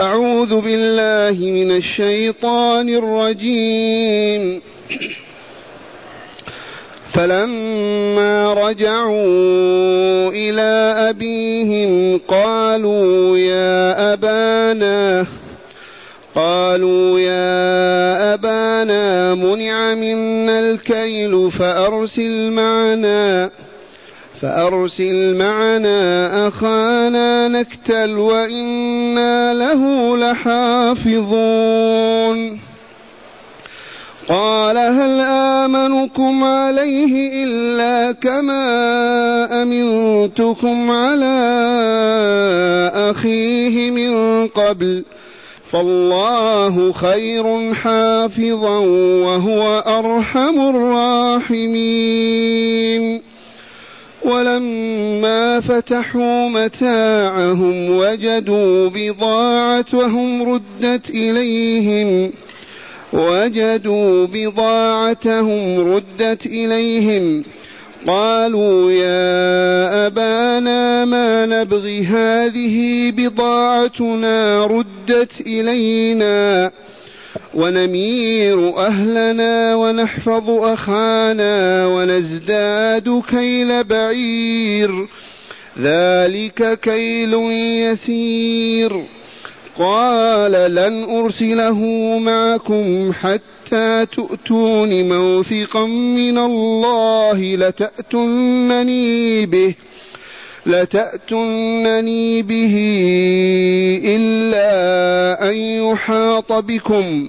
أعوذ بالله من الشيطان الرجيم. فلما رجعوا إلى أبيهم قالوا يا أبانا قالوا يا أبانا منع منا الكيل فأرسل معنا. فأرسل معنا أخانا نكتل وإنا له لحافظون. قال هل آمنكم عليه إلا كما أمنتكم على أخيه من قبل؟ فالله خير حافظا وهو أرحم الراحمين. ولما فتحوا متاعهم وجدوا بضاعتهم ردت إليهم وجدوا بضاعتهم ردت إليهم. قالوا يا أبانا ما نبغي هذه بضاعتنا ردت إلينا. ونمير أهلنا ونحفظ أخانا ونزداد كيل بعير. ذلك كيل يسير. قال لن أرسله معكم حتى تؤتون موثقا من الله لتأتنني به لتأتنني به إلا أن يحاط بكم.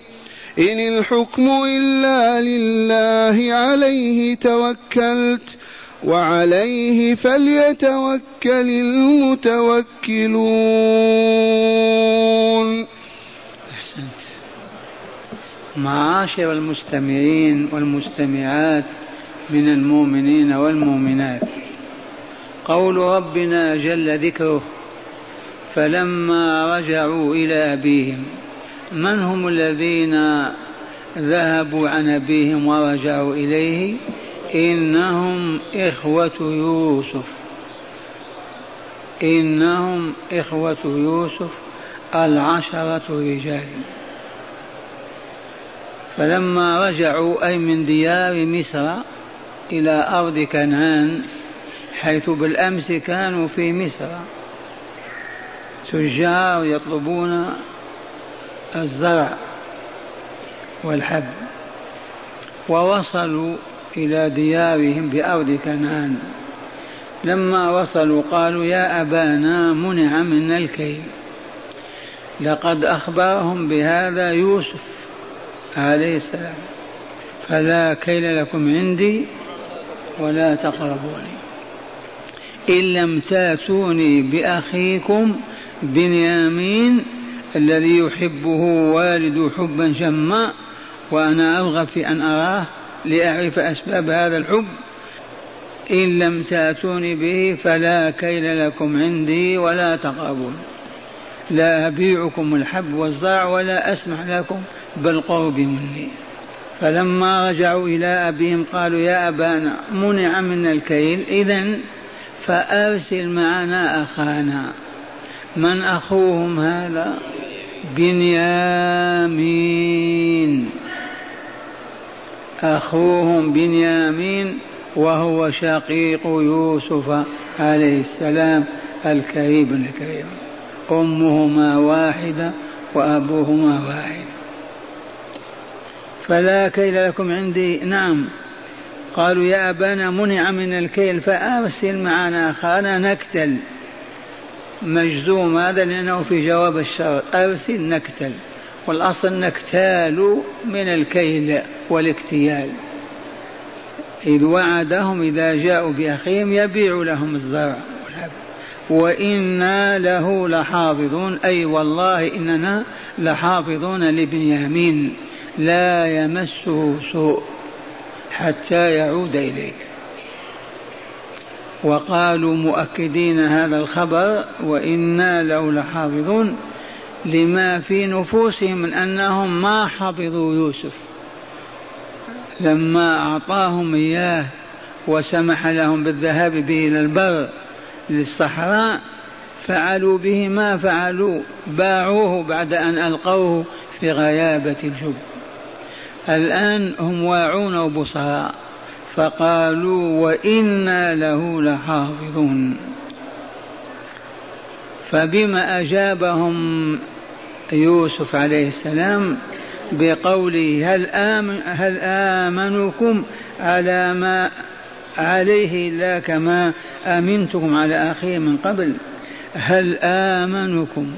إن الحكم إلا لله عليه توكلت وعليه فليتوكل المتوكلون. أحسنت. معاشر المستمعين والمستمعات من المؤمنين والمؤمنات. قول ربنا جل ذكره فلما رجعوا إلى أبيهم من هم الذين ذهبوا عن أبيهم ورجعوا إليه؟ إنهم إخوة يوسف. إنهم إخوة يوسف العشرة رجال. فلما رجعوا أي من ديار مصر إلى أرض كنعان حيث بالأمس كانوا في مصر تجار يطلبون الزرع والحب ووصلوا إلى ديارهم بأرض كنعان. لما وصلوا قالوا يا أبانا منع منا الكيل. لقد أخبرهم بهذا يوسف عليه السلام. فلا كيل لكم عندي ولا تقربوني. إن لم تاتوني بأخيكم بنيامين الذي يحبه والد حبا جما وأنا أرغب في أن أراه لأعرف أسباب هذا الحب. إن لم تأتوني به فلا كيل لكم عندي ولا تقربون. لا أبيعكم الحب والزرع ولا أسمح لكم بالقرب مني. فلما رجعوا إلى أبيهم قالوا يا أبانا منع منا الكيل إذا فأرسل معنا أخانا. من أخوهم هذا؟ بنيامين. أخوهم بنيامين وهو شقيق يوسف عليه السلام الكريم الكريم. أمهما واحدة وأبوهما واحد. فلا كيل لكم عندي. نعم. قالوا يا أبانا منع من الكيل فأرسل معنا أخانا نكتل. مجزوم هذا لأنه في جواب الشرط أرسل نكتل والأصل نكتال من الكيل والاكتيال. إذ وعدهم إذا جاءوا بأخيهم يبيع لهم الزرع. وإنا له لحافظون. أي والله إننا لحافظون لبنيامين. لا يمسه سوء حتى يعود إليك. وقالوا مؤكدين هذا الخبر وإنا له لحافظون لما في نفوسهم من أنهم ما حفظوا يوسف. لما أعطاهم إياه وسمح لهم بالذهاب به إلى البر للصحراء فعلوا به ما فعلوا باعوه بعد أن ألقوه في غيابة الجب. الآن هم واعون وبصراء. فقالوا وإنا له لحافظون. فبما أجابهم يوسف عليه السلام بقوله هل آمن هل آمنكم على ما عليه لا كما أمنتكم على أخيه من قبل؟ هل آمنكم؟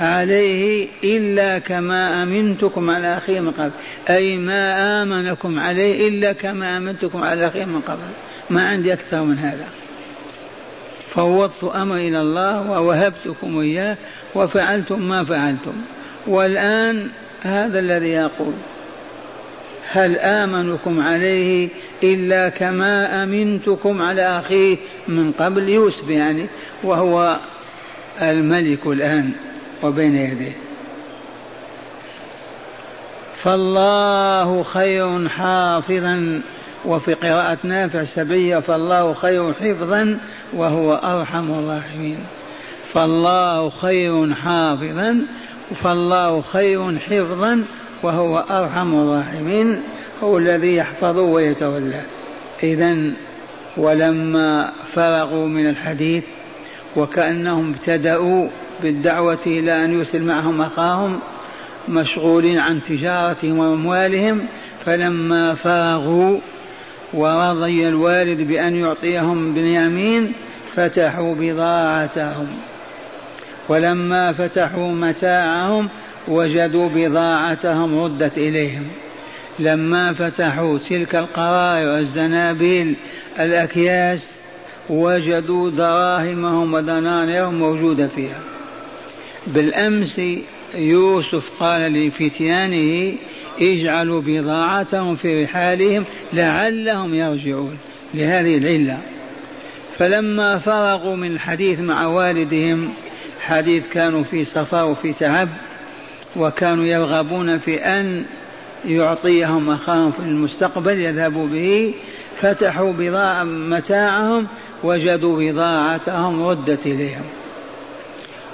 عليه إلا كما أمنتكم على أخيه من قبل. أي ما آمنكم عليه إلا كما أمنتكم على أخيه من قبل. ما عندي أكثر من هذا. فوضت أمري إلى الله ووهبتكم إياه وفعلتم ما فعلتم. والآن هذا الذي يقول هل آمنكم عليه إلا كما أمنتكم على أخيه من قبل؟ يوسف يعني وهو الملك الآن. وبين يديه. فالله خير حافظا وفي قراءة نافع سبية فالله خير حفظا وهو أرحم الراحمين. فالله خير حافظا فالله خير حفظا وهو أرحم الراحمين. هو الذي يحفظ ويتولى. إذا ولما فرغوا من الحديث وكأنهم ابتدأوا بالدعوة إلى أن يرسل معهم أخاهم مشغولين عن تجارتهم وأموالهم فلما فرغوا ورضي الوالد بأن يعطيهم بنيامين فتحوا بضاعتهم. ولما فتحوا متاعهم وجدوا بضاعتهم ردت إليهم. لما فتحوا تلك القرائر والزنابيل الأكياس وجدوا دراهمهم ودنانيرهم موجودة فيها. بالأمس يوسف قال لفتيانه اجعلوا بضاعتهم في رحالهم لعلهم يرجعون لهذه العلة. فلما فرغوا من الحديث مع والدهم حديث كانوا في سفر وفي تعب وكانوا يرغبون في أن يعطيهم أخاهم في المستقبل يذهبوا به فتحوا بضاعة متاعهم وجدوا بضاعتهم ردت إليهم.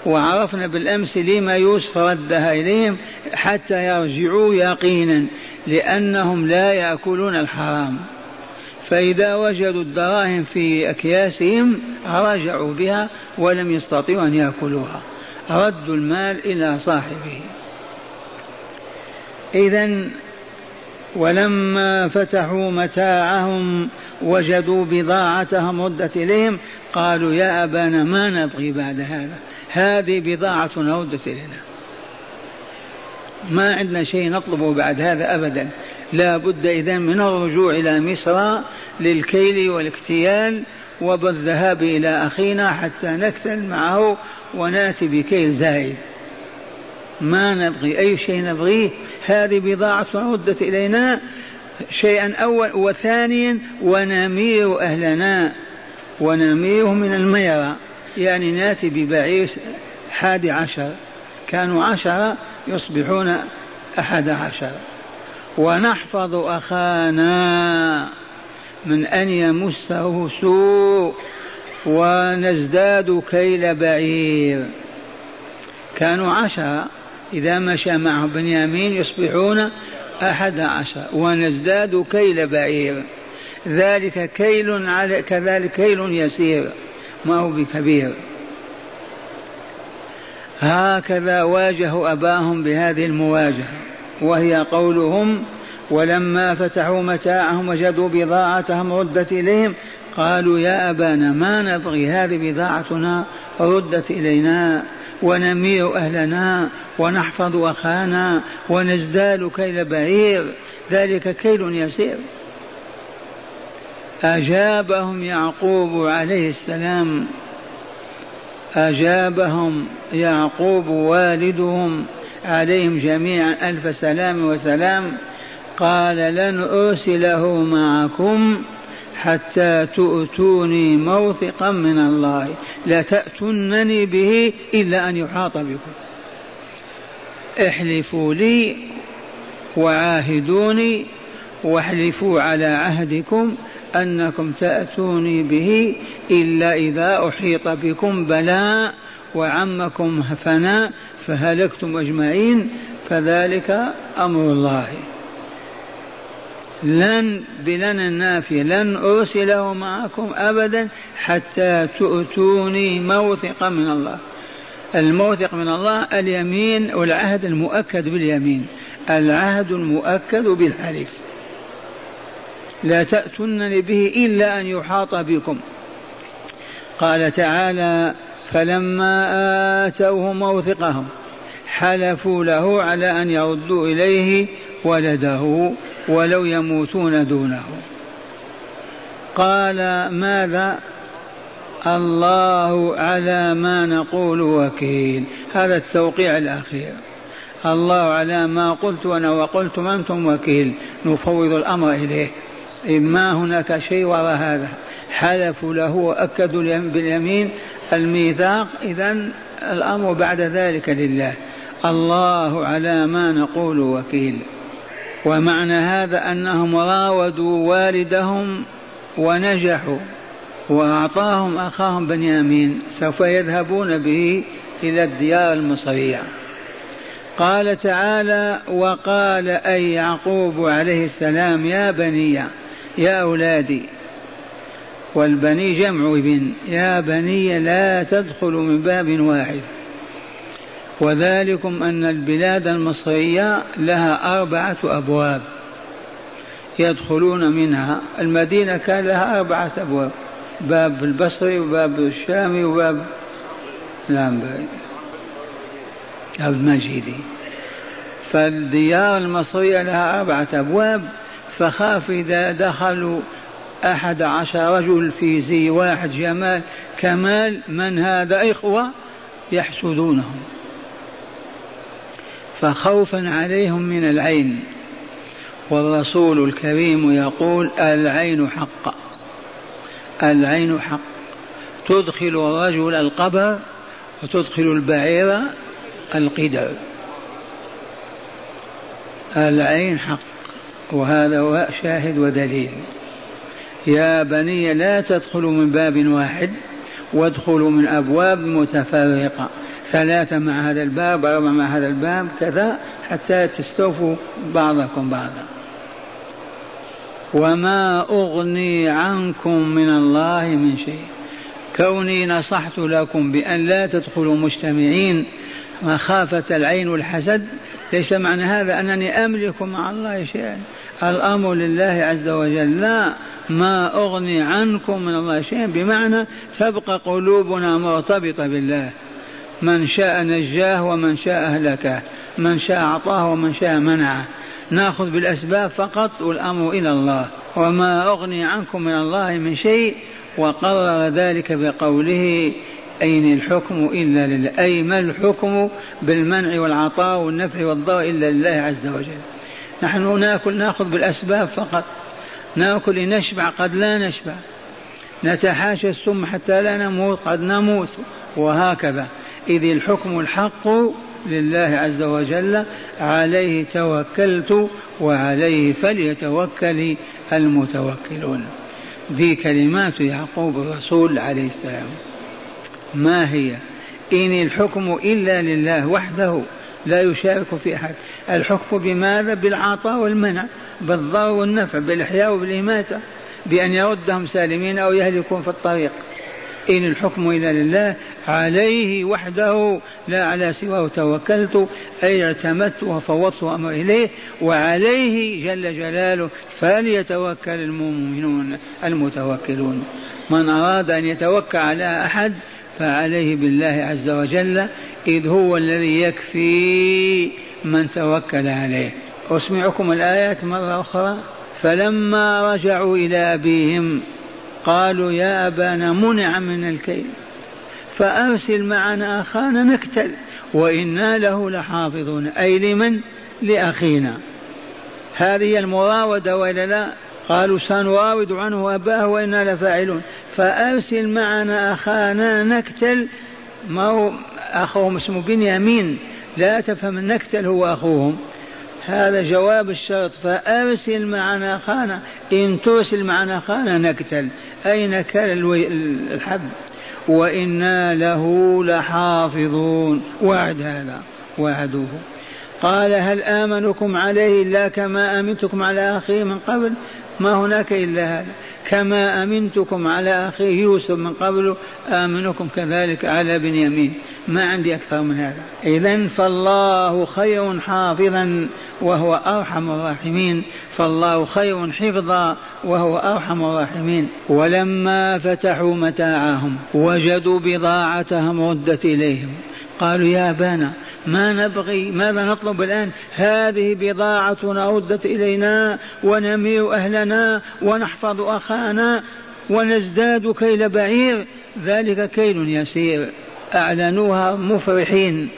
وعرفنا بالأمس لما يوسف ردها إليهم حتى يرجعوا يقينا لأنهم لا يأكلون الحرام. فإذا وجدوا الدراهم في أكياسهم رجعوا بها ولم يستطيعوا أن يأكلوها. ردوا المال إلى صاحبه. إذا ولما فتحوا متاعهم وجدوا بضاعتهم ردت إليهم قالوا يا أبانا ما نبغي بعد هذا. هذه بضاعتنا ردت إلينا ما عندنا شيء نطلبه بعد هذا أبدا. لا بد إذا من الرجوع إلى مصر للكيل والاكتيال وبالذهاب إلى أخينا حتى نكتل معه ونأتي بكيل زايد. ما نبغي أي شيء نبغيه هذه بضاعة ردت إلينا. شيئا أول وثانيا ونمير أهلنا ونمير من الميرة. يعني ناتي ببعير حادي عشر كانوا عشرة يصبحون أحد عشر. ونحفظ أخانا من أن يمسه سوء ونزداد كيل بعير. كانوا عشرة إذا مشى معه بنيامين يصبحون أحد عشر ونزداد كيل بعير. ذلك كيل على كذلك كيل يسير. ما هو بكبير. هكذا واجهوا أباهم بهذه المواجهة وهي قولهم ولما فتحوا متاعهم وجدوا بضاعتهم ردت إليهم قالوا يا أبانا ما نبغي هذه بضاعتنا ردت إلينا ونمير أهلنا ونحفظ أخانا ونزداد كيل بعير ذلك كيل يسير. أجابهم يعقوب عليه السلام. أجابهم يعقوب والدهم عليهم جميعا ألف سلام وسلام. قال لن أرسله معكم حتى تؤتوني موثقا من الله. لا تأتونني به إلا أن يحاط بكم. احلفوا لي وعاهدوني واحلفوا على عهدكم أنكم تأتوني به إلا إذا أحيط بكم بلاء وعمكم فناء فهلكتم أجمعين فذلك أمر الله. لن بلن النافية لن أرسله معكم أبدا حتى تؤتوني موثقا من الله. الموثق من الله اليمين والعهد المؤكد باليمين العهد المؤكد بالحلف لا تأتونني به إلا أن يحاط بكم. قال تعالى فلما آتوه موثقهم حلفوا له على أن يردوا إليه ولده ولو يموتون دونه. قال ماذا؟ الله على ما نقول وكيل. هذا التوقيع الأخير. الله على ما قلت أنا وقلتم أنتم وكيل. نفوض الأمر إليه. ما هناك شيء وراء هذا. حلفوا له وأكدوا باليمين الميثاق. إذا الأمر بعد ذلك لله. الله على ما نقول وكيل. ومعنى هذا أنهم راودوا والدهم ونجحوا وأعطاهم أخاهم بنيامين. سوف يذهبون به إلى الديار المصرية. قال تعالى وقال أي يعقوب عليه السلام يا بني يا أولادي والبني جمع ابن. يا بني لا تدخلوا من باب واحد. وذلكم أن البلاد المصرية لها أربعة أبواب يدخلون منها. المدينة كان لها أربعة أبواب باب البصري وباب الشامي وباب نعم باب المجيدي. فالديار المصرية لها أربعة أبواب. فخاف إذا دخلوا أحد عشر رجل في زي واحد جمال كمال من هذا إخوة يحسدونهم فخوفا عليهم من العين. والرسول الكريم يقول العين حق. العين حق. تدخل الرجل القبر وتدخل البعير القدر. العين حق. وهذا هو شاهد ودليل. يا بني لا تدخلوا من باب واحد وادخلوا من أبواب متفرقة. ثلاثة مع هذا الباب أربعة مع هذا الباب كذا حتى تستوفوا بعضكم بعضا. وما أغني عنكم من الله من شيء. كوني نصحت لكم بأن لا تدخلوا مجتمعين مخافة العين والحسد ليس معنى هذا أنني أملك مع الله شيئا. الأمر لله عز وجل لا ما أغني عنكم من الله شيئا. بمعنى تبقى قلوبنا مرتبطة بالله. من شاء نجاه ومن شاء أهلكه. من شاء أعطاه ومن شاء منعه. نأخذ بالأسباب فقط والأمر إلى الله. وما أغني عنكم من الله من شيء وقرر ذلك بقوله أين الحكم إلا لله. أي ما الحكم بالمنع والعطاء والنفع والضر إلا لله عز وجل. نحن نأكل نأخذ بالأسباب فقط. نأكل لنشبع قد لا نشبع. نتحاشى السم حتى لا نموت قد نموت. وهكذا. إذ الحكم الحق لله عز وجل. عليه توكلت وعليه فليتوكل المتوكلون. ذي كلمات يعقوب الرسول عليه السلام. ما هي؟ إن الحكم إلا لله وحده لا يشارك في أحد. الحكم بماذا؟ بالعطاء والمنع بالضر والنفع بالإحياء وبالإماتة بأن يردهم سالمين أو يهلكون في الطريق. إن الحكم إلا لله عليه وحده لا على سواه توكلت أي اعتمدت وفوضت أمر إليه وعليه جل جلاله فليتوكل المؤمنون المتوكلون. من أراد أن يتوكل على أحد فعليه بالله عز وجل إذ هو الذي يكفي من توكل عليه. أسمعكم الآيات مرة أخرى. فلما رجعوا إلى أبيهم قالوا يا أبانا منع من الكيل فأرسل معنا أخانا نكتل وإنا له لحافظون. أي لمن؟ لأخينا. هذه المراودة وإلا لا؟ قالوا سنراود عنه أباه وإنا لفاعلون. فأرسل معنا أخانا نكتل ما هو أخوهم اسمه بنيامين. لا تفهم النكتل هو أخوهم. هذا جواب الشرط. فأرسل معنا أخانا. إن ترسل معنا أخانا نكتل. أي نكل الحب؟ وإنا له لحافظون. وعد هذا. وعدوه قال هل آمنكم عليه إلا كما أمنتكم على أخيه من قبل؟ ما هناك إلا هذا كما أمنتكم على أخيه يوسف من قبل آمنكم كذلك على بنيامين. ما عندي أكثر من هذا. إذا فالله خير حافظا وهو أرحم الراحمين. فالله خير حفظا وهو أرحم الراحمين. ولما فتحوا متاعهم وجدوا بضاعتهم ردت إليهم. قالوا يا أبانا ما نبغي ماذا نطلب الآن هذه بضاعتنا ردت إلينا ونمير أهلنا ونحفظ أخانا ونزداد كيل بعير. ذلك كيل يسير. أعلنوها مفرحين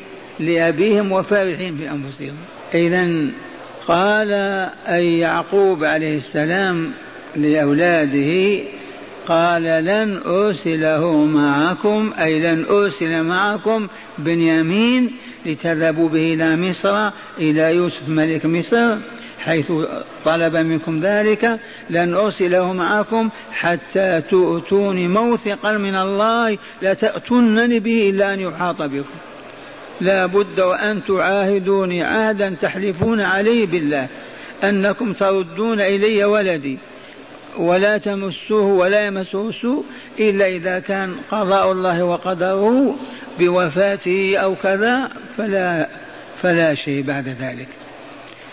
لأبيهم وفارحين في أنفسهم. إذا قال أي يعقوب عليه السلام لأولاده قال لن أرسله معكم أي لن أرسل معكم بنيامين لتذهبوا به إلى مصر إلى يوسف ملك مصر حيث طلب منكم ذلك. لن أرسله معكم حتى تؤتوني موثقا من الله لتأتونني به إلا أن يحاط بكم. لا بد وأن تعاهدوني عهدا تحلفون عليه بالله أنكم تردون إلي ولدي. ولا تمسوه ولا يمسه سوء إلا إذا كان قضاء الله وقدره بوفاته أو كذا فلا فلا شيء بعد ذلك.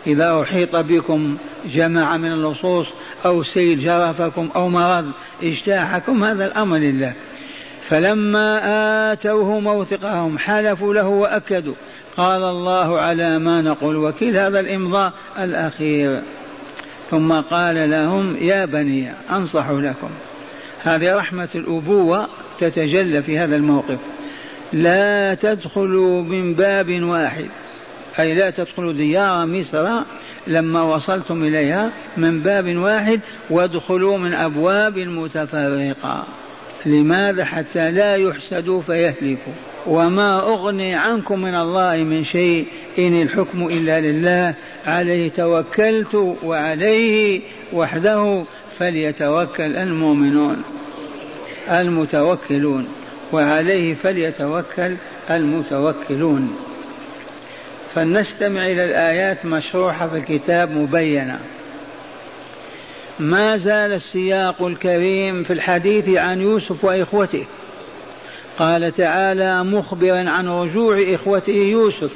إذا أحيط بكم جماعة من اللصوص أو سيل جرفكم أو مرض اجتاحكم هذا الأمر لله. فلما آتوه موثقهم حلفوا له وأكدوا. قال الله على ما نقول وكيل هذا الإمضاء الأخير. ثم قال لهم يا بني أنصح لكم. هذه رحمة الأبوة تتجلى في هذا الموقف. لا تدخلوا من باب واحد. أي لا تدخلوا ديار مصر لما وصلتم إليها من باب واحد وادخلوا من أبواب متفرقة. لماذا حتى لا يحسدوا فيهلكوا؟ وما أغني عنكم من الله من شيء إن الحكم إلا لله. عليه توكلت وعليه وحده فليتوكل المؤمنون المتوكلون. وعليه فليتوكل المتوكلون. فلنستمع إلى الآيات مشروحة في الكتاب مبينة. ما زال السياق الكريم في الحديث عن يوسف وإخوته. قال تعالى مخبرا عن رجوع إخوته يوسف.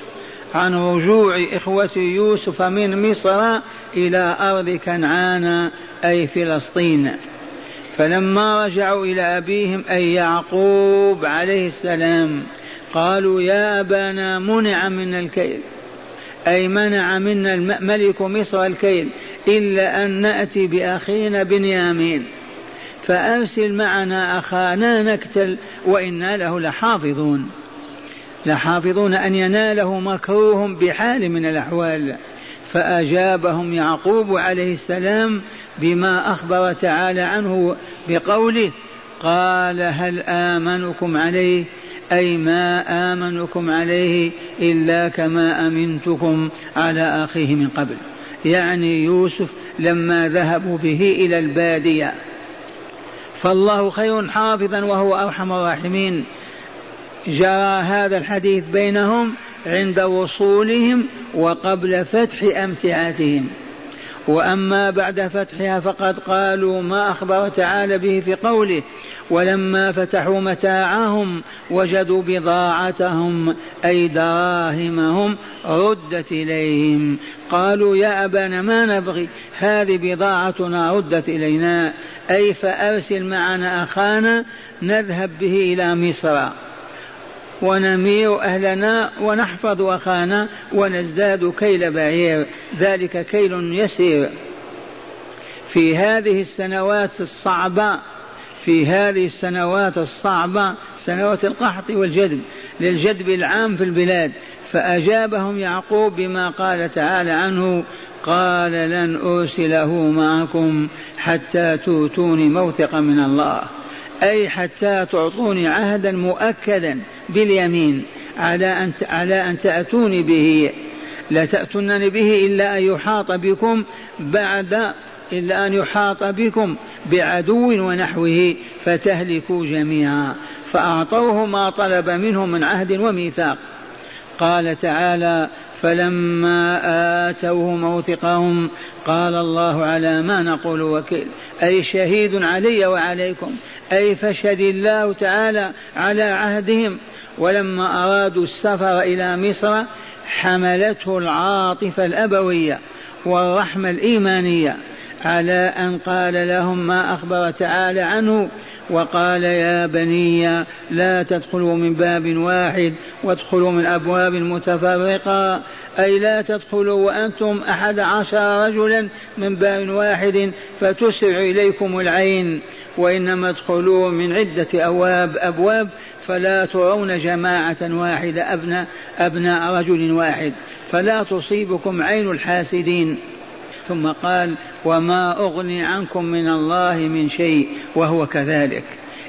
عن رجوع إخوة يوسف من مصر إلى أرض كنعان أي فلسطين. فلما رجعوا إلى أبيهم أي يعقوب عليه السلام قالوا يا أبانا منع منا الكيل. أي منع منا ملك مصر الكيل. إلا أن نأتي بأخينا بنيامين. فأرسل معنا أخانا نكتل وإنا له لحافظون. لحافظون أن يناله مكروهم بحال من الأحوال. فأجابهم يعقوب عليه السلام بما أخبر تعالى عنه بقوله قال هل آمنكم عليه؟ أي ما آمنكم عليه إلا كما أمنتكم على أخيه من قبل. يعني يوسف لما ذهبوا به إلى البادية. فالله خير حافظا وهو أرحم الراحمين. جرى هذا الحديث بينهم عند وصولهم وقبل فتح أمتعتهم. وأما بعد فتحها فقد قالوا ما أخبر تعالى به في قوله ولما فتحوا متاعهم وجدوا بضاعتهم أي دراهمهم ردت إليهم. قالوا يا أبانا ما نبغي؟ هذه بضاعتنا ردت إلينا. أي فأرسل معنا أخانا نذهب به إلى مصر. ونمير أهلنا ونحفظ أخانا ونزداد كيل بعير. ذلك كيل يسير. في هذه السنوات الصعبة في هذه السنوات الصعبة سنوات القحط والجدب للجدب العام في البلاد. فأجابهم يعقوب بما قال تعالى عنه قال لن أرسله معكم حتى تؤتوني موثقا من الله. أي حتى تعطوني عهدا مؤكدا باليمين على أن على أن تأتوني به. لا تأتونني به إلا أن يحاط بكم بعد إلا أن يحاط بكم بعدو ونحوه فتهلكوا جميعا. فأعطوه ما طلب منهم من عهد وميثاق. قال تعالى فلما آتوه موثقهم قال الله على ما نقول وكيل. أي شهيد علي وعليكم. أي فشهد الله تعالى على عهدهم. ولما أرادوا السفر إلى مصر حملته العاطفة الأبوية والرحمة الإيمانية على أن قال لهم ما أخبر تعالى عنه وقال يا بني لا تدخلوا من باب واحد وادخلوا من أبواب متفرقة. أي لا تدخلوا وأنتم أحد عشر رجلا من باب واحد فتسرع إليكم العين. وإنما ادخلوا من عدة أبواب أبواب فلا ترون جماعة واحدة أبناء أبناء رجل واحد. فلا تصيبكم عين الحاسدين. ثم قال وما أغني عنكم من الله من شيء وهو كذلك.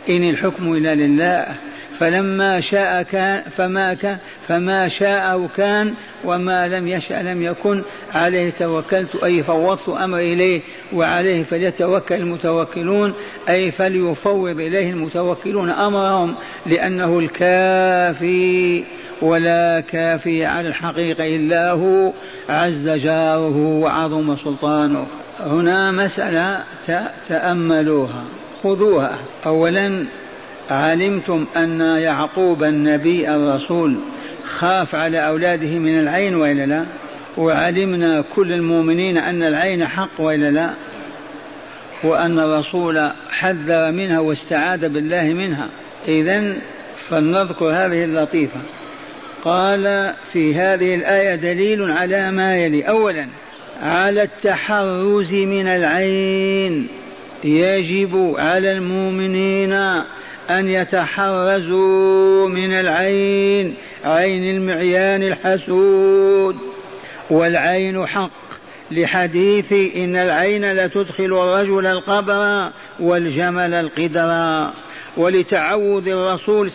إن الحكم إلا لله فلما شاء كان فما كان فما شاء كان وما لم يشأ لم يكن عليه توكلت أي فوضت أمري إليه وعليه فليتوكل المتوكلون أي فليفوض إليه المتوكلون أمرهم لأنه الكافي ولا كافي على الحقيقة إلا هو عز جاره وعظم سلطانه. هنا مسألة تأملوها خذوها. أولا علمتم أن يعقوب النبي الرسول خاف على أولاده من العين وإلا لا؟ وعلمنا كل المؤمنين أن العين حق وإلا لا؟ وأن الرسول حذر منها واستعاذ بالله منها. إذا فلنذكر هذه اللطيفة. قال في هذه الآية دليل على ما يلي. أولا على التحرز من العين. يجب على المؤمنين أن يتحرزوا من العين عين المعيان الحسود. والعين حق لحديث إن العين لتدخل الرجل القبر والجمل القدر. ولتعوذ الرسول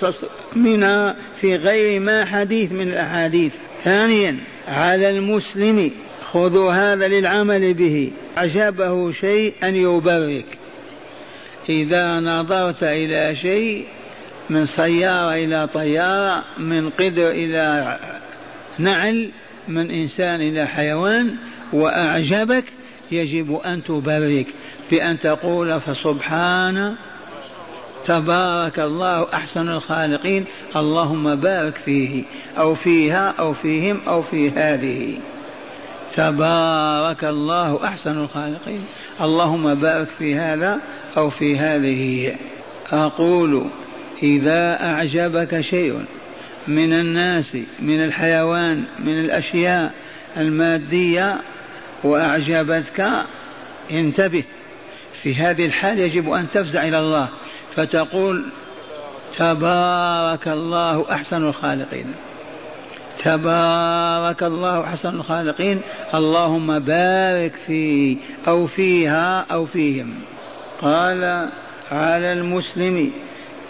منها في غير ما حديث من الأحاديث. ثانيا على المسلم خذوا هذا للعمل به. عجبه شيء أن يبرك. إذا نظرت إلى شيء من سيارة إلى طيارة من قدر إلى نعل من إنسان إلى حيوان وأعجبك يجب أن تبرك بأن تقول فسبحان تبارك الله أحسن الخالقين اللهم بارك فيه أو فيها أو فيهم أو في هذه. تبارك الله أحسن الخالقين. اللهم بارك في هذا أو في هذه. أقول إذا أعجبك شيء من الناس من الحيوان من الأشياء المادية وأعجبتك انتبه. في هذه الحال يجب أن تفزع إلى الله فتقول تبارك الله أحسن الخالقين. تبارك الله أحسن الخالقين. اللهم بارك فيه أو فيها أو فيهم. قال على المسلم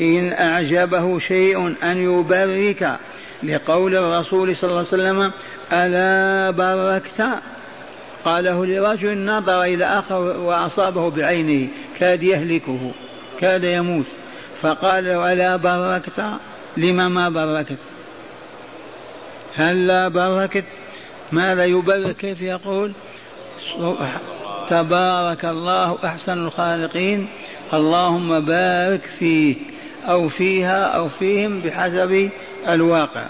إن أعجبه شيء أن يبرك لقول الرسول صلى الله عليه وسلم ألا باركت؟ قاله لرجل نظر إلى آخر وأصابه بعينه كاد يهلكه كاد يموت. فقال له ألا باركت؟ لما ما باركت؟ هل لا بركت ماذا يبرك كيف يقول؟ تبارك الله أحسن الخالقين. اللهم بارك فيه أو فيها أو فيهم بحسب الواقع.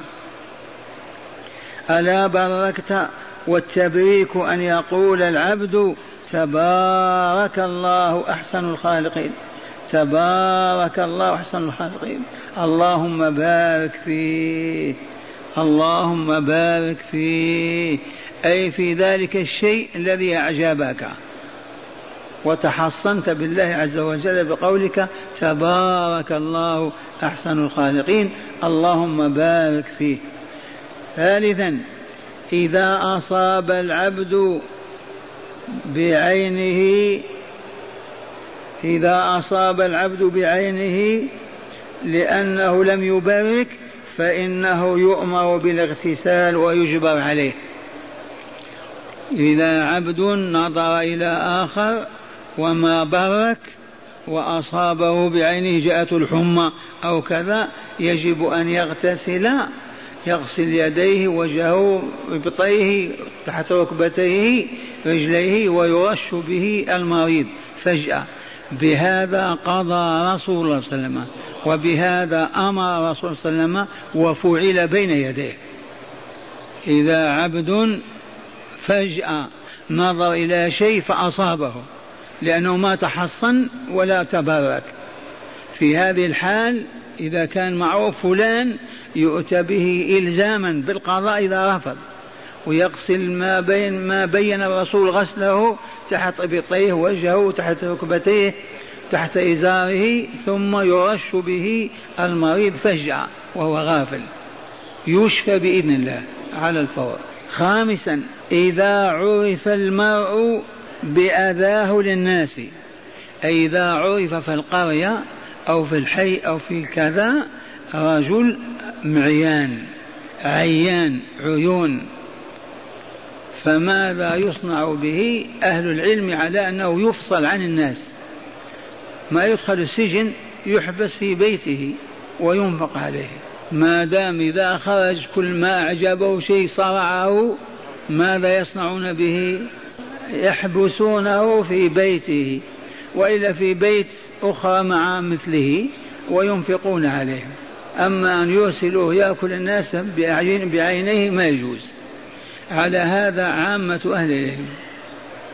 ألا باركت والتبريك أن يقول العبد تبارك الله أحسن الخالقين. تبارك الله أحسن الخالقين. اللهم بارك فيه. اللهم بارك فيه أي في ذلك الشيء الذي أعجبك. وتحصنت بالله عز وجل بقولك تبارك الله أحسن الخالقين. اللهم بارك فيه. ثالثا إذا أصاب العبد بعينه إذا أصاب العبد بعينه لأنه لم يبارك فإنه يؤمر بالاغتسال ويجبر عليه. إذا عبد نظر إلى آخر وما بارك وأصابه بعينه جاءته الحمى أو كذا يجب أن يغتسل يغسل يديه وجهه ابطيه تحت ركبتيه رجليه ويرش به المريض فجأة. بهذا قضى رسول الله صلى الله عليه وسلم. وبهذا أمر رسول الله صلى الله عليه وسلم وفعل بين يديه. إذا عبد فجأة نظر إلى شيء فأصابه لأنه ما تحصن ولا تبارك في هذه الحال إذا كان معروف فلان يؤتى به إلزاما بالقضاء إذا رفض ويغسل ما بين ما بين الرسول غسله تحت إبطيه وجهه تحت ركبتيه تحت إزاره ثم يرش به المريض فجأة وهو غافل. يشفى بإذن الله على الفور. خامسا إذا عرف المرء بأذاه للناس. أي إذا عرف في القرية أو في الحي أو في كذا رجل معيان عيان عيون. فماذا يصنع به أهل العلم على أنه يفصل عن الناس؟ ما يدخل السجن يحبس في بيته وينفق عليه. ما دام إذا خرج كل ما أعجبه شيء صرعه ماذا يصنعون به؟ يحبسونه في بيته وإلا في بيت أخرى مع مثله وينفقون عليهم أما أن يرسلوه يأكل الناس بعينيه ما يجوز. على هذا عامة أهل العلم.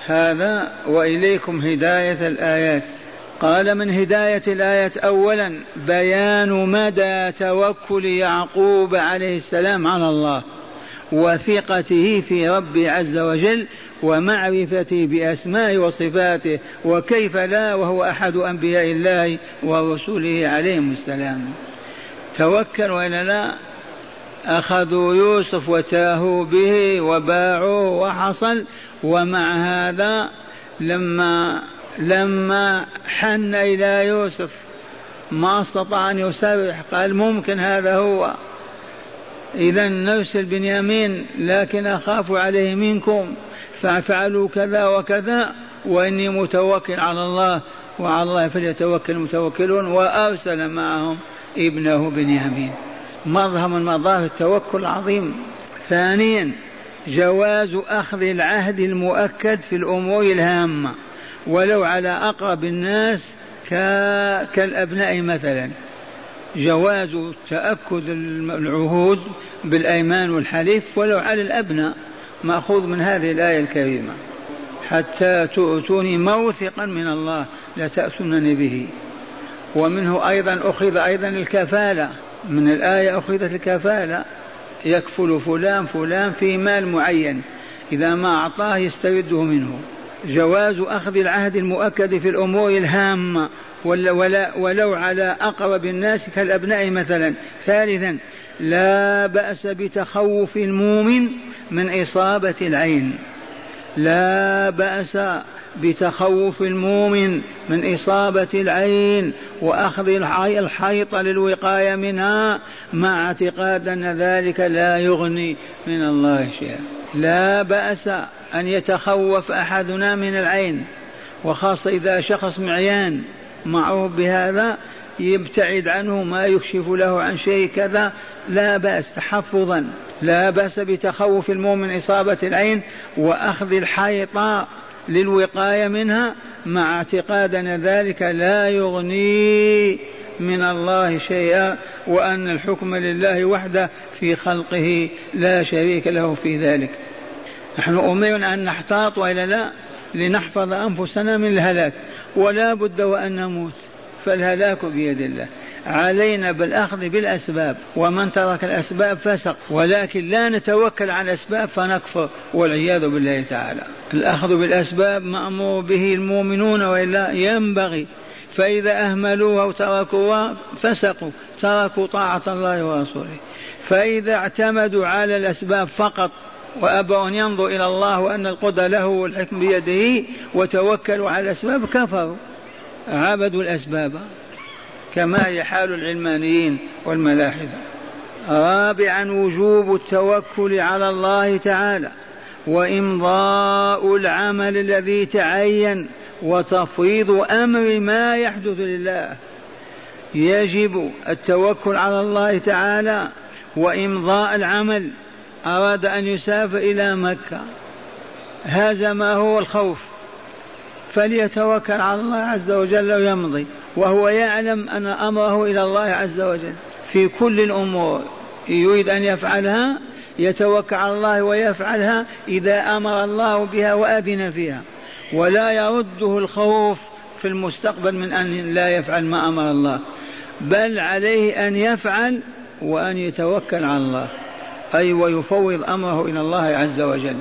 هذا وإليكم هداية الآيات. قال من هداية الآية أولا بيان مدى توكل يعقوب عليه السلام على الله وثقته في ربه عز وجل ومعرفته بأسمائه وصفاته وكيف لا وهو أحد أنبياء الله ورسوله عليهم السلام. توكل وإلا لا أخذوا يوسف وتاهوا به وباعوه وحصل ومع هذا لما لما حن إلى يوسف ما استطاع أن يسرح قال ممكن هذا هو. إذا نرسل بنيامين لكن أخاف عليه منكم فافعلوا كذا وكذا وإني متوكل على الله وعلى الله فليتوكل المتوكلون وأرسل معهم ابنه بنيامين. مظهر من مظاهر التوكل العظيم. ثانيا جواز أخذ العهد المؤكد في الأمور الهامة. ولو على أقرب الناس كالأبناء مثلا. جواز تأكد العهود بالأيمان والحليف ولو على الأبناء مأخوذ من هذه الآية الكريمة. حتى تؤتوني موثقا من الله لا تأتونني به. ومنه أيضا أخذ أيضا الكفالة. من الآية أخذت الكفالة. يكفل فلان فلان في مال معين. إذا ما أعطاه يسترده منه. جواز أخذ العهد المؤكد في الأمور الهامة ولو على أقرب الناس كالأبناء مثلا. ثالثا لا بأس بتخوف المؤمن من إصابة العين. لا بأس بتخوف المؤمن من إصابة العين وأخذ الحيط للوقاية منها مع اعتقاد أن ذلك لا يغني من الله شيئا. لا بأس أن يتخوف أحدنا من العين وخاصة إذا شخص معيان معروف بهذا يبتعد عنه ما يكشف له عن شيء كذا لا بأس تحفظا لا بأس بتخوف المؤمن إصابة العين وأخذ الحيط للوقاية منها مع اعتقاد أن ذلك لا يغني من الله شيئا وأن الحكم لله وحده في خلقه لا شريك له في ذلك. نحن أمرنا أن نحتاط وإلا لا لنحفظ أنفسنا من الهلاك ولا بد وأن نموت فالهلاك بيد الله. علينا بالأخذ بالأسباب ومن ترك الأسباب فسق ولكن لا نتوكل على الأسباب فنكفر والعياذ بالله تعالى. الأخذ بالأسباب مأمور به المؤمنون وإلا ينبغي فإذا أهملوها وتركوها فسقوا تركوا طاعة الله ورسوله. فإذا اعتمدوا على الأسباب فقط وأبوا أن ينظروا إلى الله وأن القدرة له والحكم بيده وتوكلوا على الأسباب كفروا عبدوا الأسباب كما هي حال العلمانيين والملاحدة. رابعا وجوب التوكل على الله تعالى وإمضاء العمل الذي تعين وتفويض أمر ما يحدث لله. يجب التوكل على الله تعالى وإمضاء العمل أراد أن يسافر إلى مكة. هذا ما هو الخوف. فليتوكل على الله عز وجل ويمضي. وهو يعلم أن أمره إلى الله عز وجل. في كل الأمور. يريد أن يفعلها يتوكل على الله ويفعلها إذا أمر الله بها وأذن فيها. ولا يرده الخوف في المستقبل من أن لا يفعل ما أمر الله. بل عليه أن يفعل وأن يتوكل على الله. أي ويفوض أمره إلى الله عز وجل.